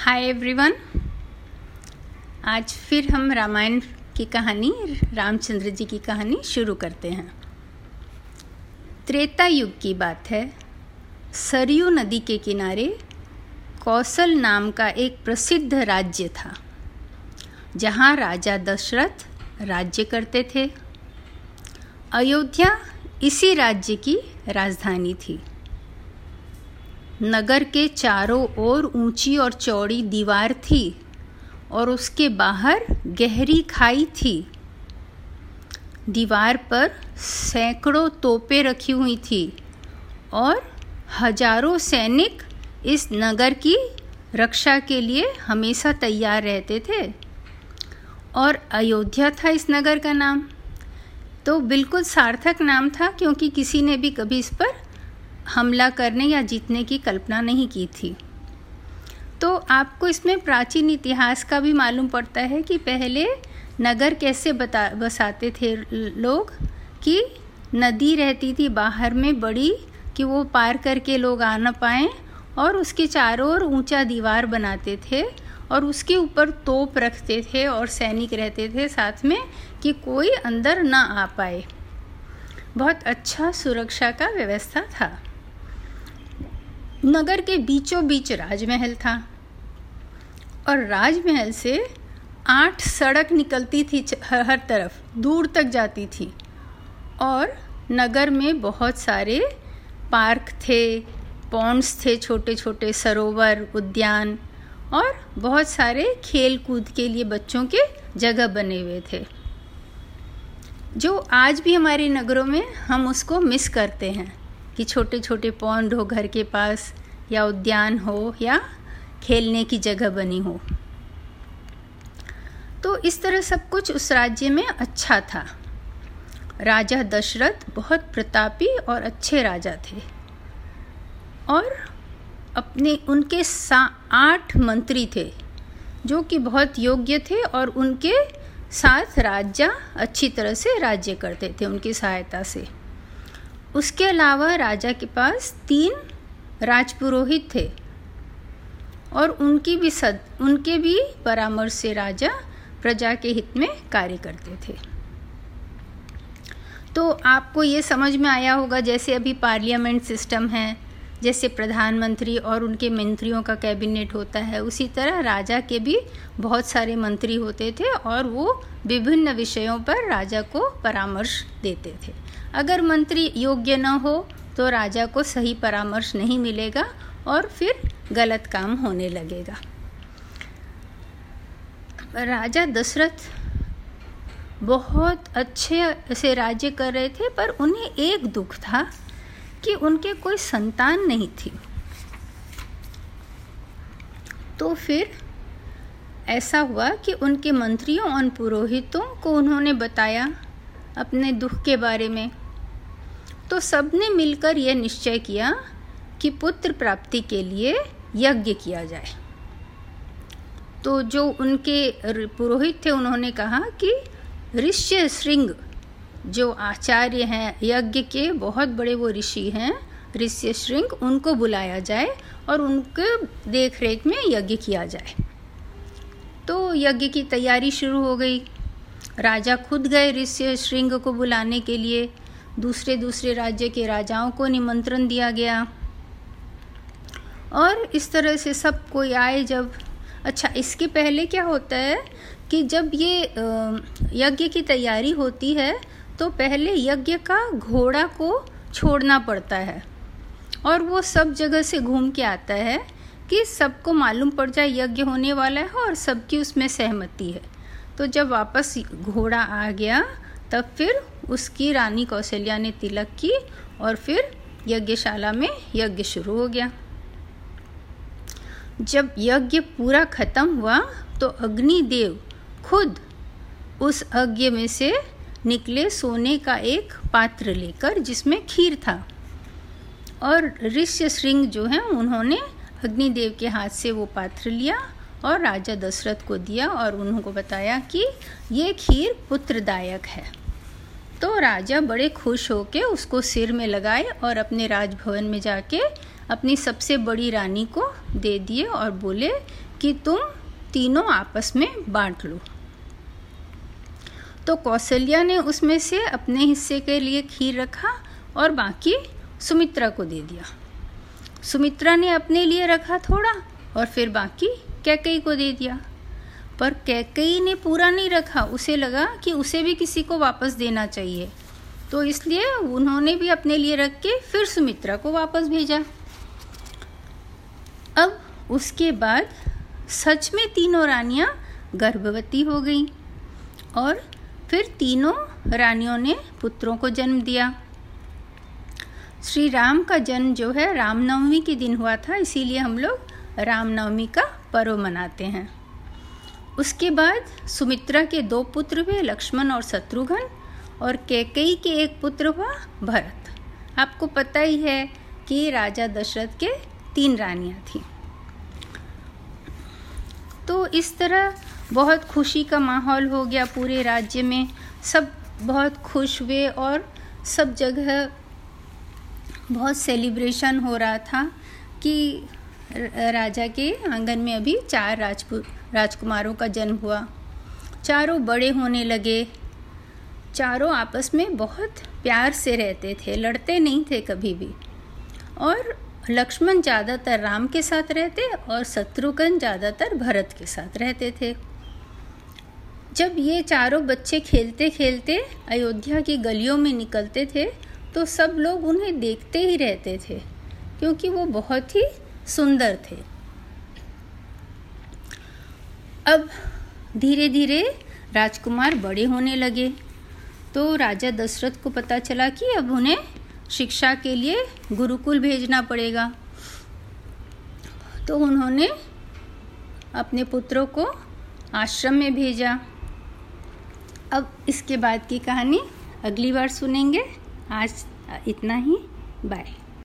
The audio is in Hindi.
हाय एवरीवन आज फिर हम रामायण की कहानी, रामचंद्र जी की कहानी शुरू करते हैं। त्रेता युग की बात है। सरयू नदी के किनारे कौशल नाम का एक प्रसिद्ध राज्य था, जहाँ राजा दशरथ राज्य करते थे। अयोध्या इसी राज्य की राजधानी थी। नगर के चारों ओर ऊँची और चौड़ी दीवार थी और उसके बाहर गहरी खाई थी। दीवार पर सैकड़ों तोपें रखी हुई थी और हज़ारों सैनिक इस नगर की रक्षा के लिए हमेशा तैयार रहते थे। और अयोध्या था इस नगर का नाम। तो बिल्कुल सार्थक नाम था क्योंकि किसी ने भी कभी इस पर हमला करने या जीतने की कल्पना नहीं की थी। तो आपको इसमें प्राचीन इतिहास का भी मालूम पड़ता है कि पहले नगर कैसे बता, बसाते थे लोग कि नदी रहती थी बाहर में बड़ी कि वो पार करके लोग आ ना पाएँ और उसके चारों ओर ऊँचा दीवार बनाते थे और उसके ऊपर तोप रखते थे और सैनिक रहते थे साथ में कि कोई अंदर ना आ पाए। बहुत अच्छा सुरक्षा का व्यवस्था था। नगर के बीचों बीच राजमहल था। और राजमहल से आठ सड़क निकलती थी हर तरफ़, दूर तक जाती थी। और नगर में बहुत सारे पार्क थे पॉन्ड्स थे छोटे छोटे सरोवर, उद्यान और बहुत सारे खेल कूद के लिए बच्चों के जगह बने हुए थे। जो आज भी हमारे नगरों में हम उसको मिस करते हैं। कि छोटे छोटे पौंड हो, घर के पास या उद्यान हो या खेलने की जगह बनी हो। तो इस तरह सब कुछ उस राज्य में अच्छा था। राजा दशरथ बहुत प्रतापी और अच्छे राजा थे। और अपने, उनके सा, आठ मंत्री थे, जो कि बहुत योग्य थे और उनके साथ राजा अच्छी तरह से राज्य करते थे, उनकी सहायता से। उसके अलावा राजा के पास तीन राजपुरोहित थे और उनकी भी सद, उनके भी परामर्श से राजा प्रजा के हित में कार्य करते थे। तो आपको ये समझ में आया होगा, जैसे अभी पार्लियामेंट सिस्टम है जैसे प्रधानमंत्री और उनके मंत्रियों का कैबिनेट होता है, उसी तरह राजा के भी बहुत सारे मंत्री होते थे और वो विभिन्न विषयों पर राजा को परामर्श देते थे। अगर मंत्री योग्य न हो तो राजा को सही परामर्श नहीं मिलेगा और फिर गलत काम होने लगेगा। राजा दशरथ बहुत अच्छे से राज्य कर रहे थे, पर उन्हें एक दुख था। कि उनके कोई संतान नहीं थी। तो फिर ऐसा हुआ कि उनके मंत्रियों और पुरोहितों को उन्होंने बताया अपने दुख के बारे में। तो सबने मिलकर यह निश्चय किया कि पुत्र प्राप्ति के लिए यज्ञ किया जाए। तो जो उनके पुरोहित थे, उन्होंने कहा कि ऋष्य श्रृंग जो आचार्य हैं, यज्ञ के बहुत बड़े वो ऋषि हैं, ऋष्य श्रृंग, उनको बुलाया जाए और उनके देख रेख में यज्ञ किया जाए। तो यज्ञ की तैयारी शुरू हो गई। राजा खुद गए ऋष्य श्रृंग को बुलाने के लिए। दूसरे दूसरे राज्य के राजाओं को निमंत्रण दिया गया। और इस तरह से सब कोई आए जब। अच्छा इसके पहले क्या होता है कि जब ये यज्ञ की तैयारी होती है तो पहले यज्ञ का घोड़ा को छोड़ना पड़ता है और वो सब जगह से घूम के आता है कि सबको मालूम पड़ जाए यज्ञ होने वाला है और सबकी उसमें सहमति है। तो जब वापस घोड़ा आ गया, तब फिर उसकी रानी कौशल्या ने तिलक की और फिर यज्ञशाला में यज्ञ शुरू हो गया। जब यज्ञ पूरा खत्म हुआ तो अग्निदेव खुद उस यज्ञ में से निकले सोने का एक पात्र लेकर, जिसमें खीर था। और ऋष्य श्रृंग जो है, उन्होंने अग्निदेव के हाथ से वो पात्र लिया और राजा दशरथ को दिया और उन्होंने बताया कि ये खीर पुत्रदायक है। तो राजा बड़े खुश होके उसको सिर में लगाए और अपने राजभवन में जाके अपनी सबसे बड़ी रानी को दे दिए और बोले कि तुम तीनों आपस में बांट लो। तो कौशल्या ने उसमें से अपने हिस्से के लिए खीर रखा और बाकी सुमित्रा को दे दिया। सुमित्रा ने अपने लिए रखा थोड़ा और फिर बाकी कैकई को दे दिया। पर कैकई ने पूरा नहीं रखा, उसे लगा कि उसे भी किसी को वापस देना चाहिए। तो इसलिए उन्होंने भी अपने लिए रख के फिर सुमित्रा को वापस भेजा। अब उसके बाद सच में तीनों रानियाँ गर्भवती हो गईं और फिर तीनों रानियों ने पुत्रों को जन्म दिया। श्री राम का जन्म जो है, रामनवमी के दिन हुआ था, इसीलिए हम लोग रामनवमी का पर्व मनाते हैं। उसके बाद सुमित्रा के दो पुत्र हुए, लक्ष्मण और शत्रुघ्न, और कैकई के एक पुत्र हुआ, भरत। आपको पता ही है कि राजा दशरथ के तीन रानियाँ थीं। तो इस तरह बहुत खुशी का माहौल हो गया पूरे राज्य में। सब बहुत खुश हुए और सब जगह बहुत सेलिब्रेशन हो रहा था कि राजा के आँगन में अभी चार राजपूत राजकुमारों का जन्म हुआ। चारों बड़े होने लगे। चारों आपस में बहुत प्यार से रहते थे, लड़ते नहीं थे कभी भी। और लक्ष्मण ज़्यादातर राम के साथ रहते और शत्रुघ्न ज़्यादातर भरत के साथ रहते थे। जब ये चारों बच्चे खेलते खेलते अयोध्या की गलियों में निकलते थे तो सब लोग उन्हें देखते ही रहते थे, क्योंकि वो बहुत ही सुंदर थे। अब धीरे धीरे राजकुमार बड़े होने लगे तो राजा दशरथ को पता चला कि अब उन्हें शिक्षा के लिए गुरुकुल भेजना पड़ेगा। तो उन्होंने अपने पुत्रों को आश्रम में भेजा। अब इसके बाद की कहानी अगली बार सुनेंगे। आज इतना ही। बाय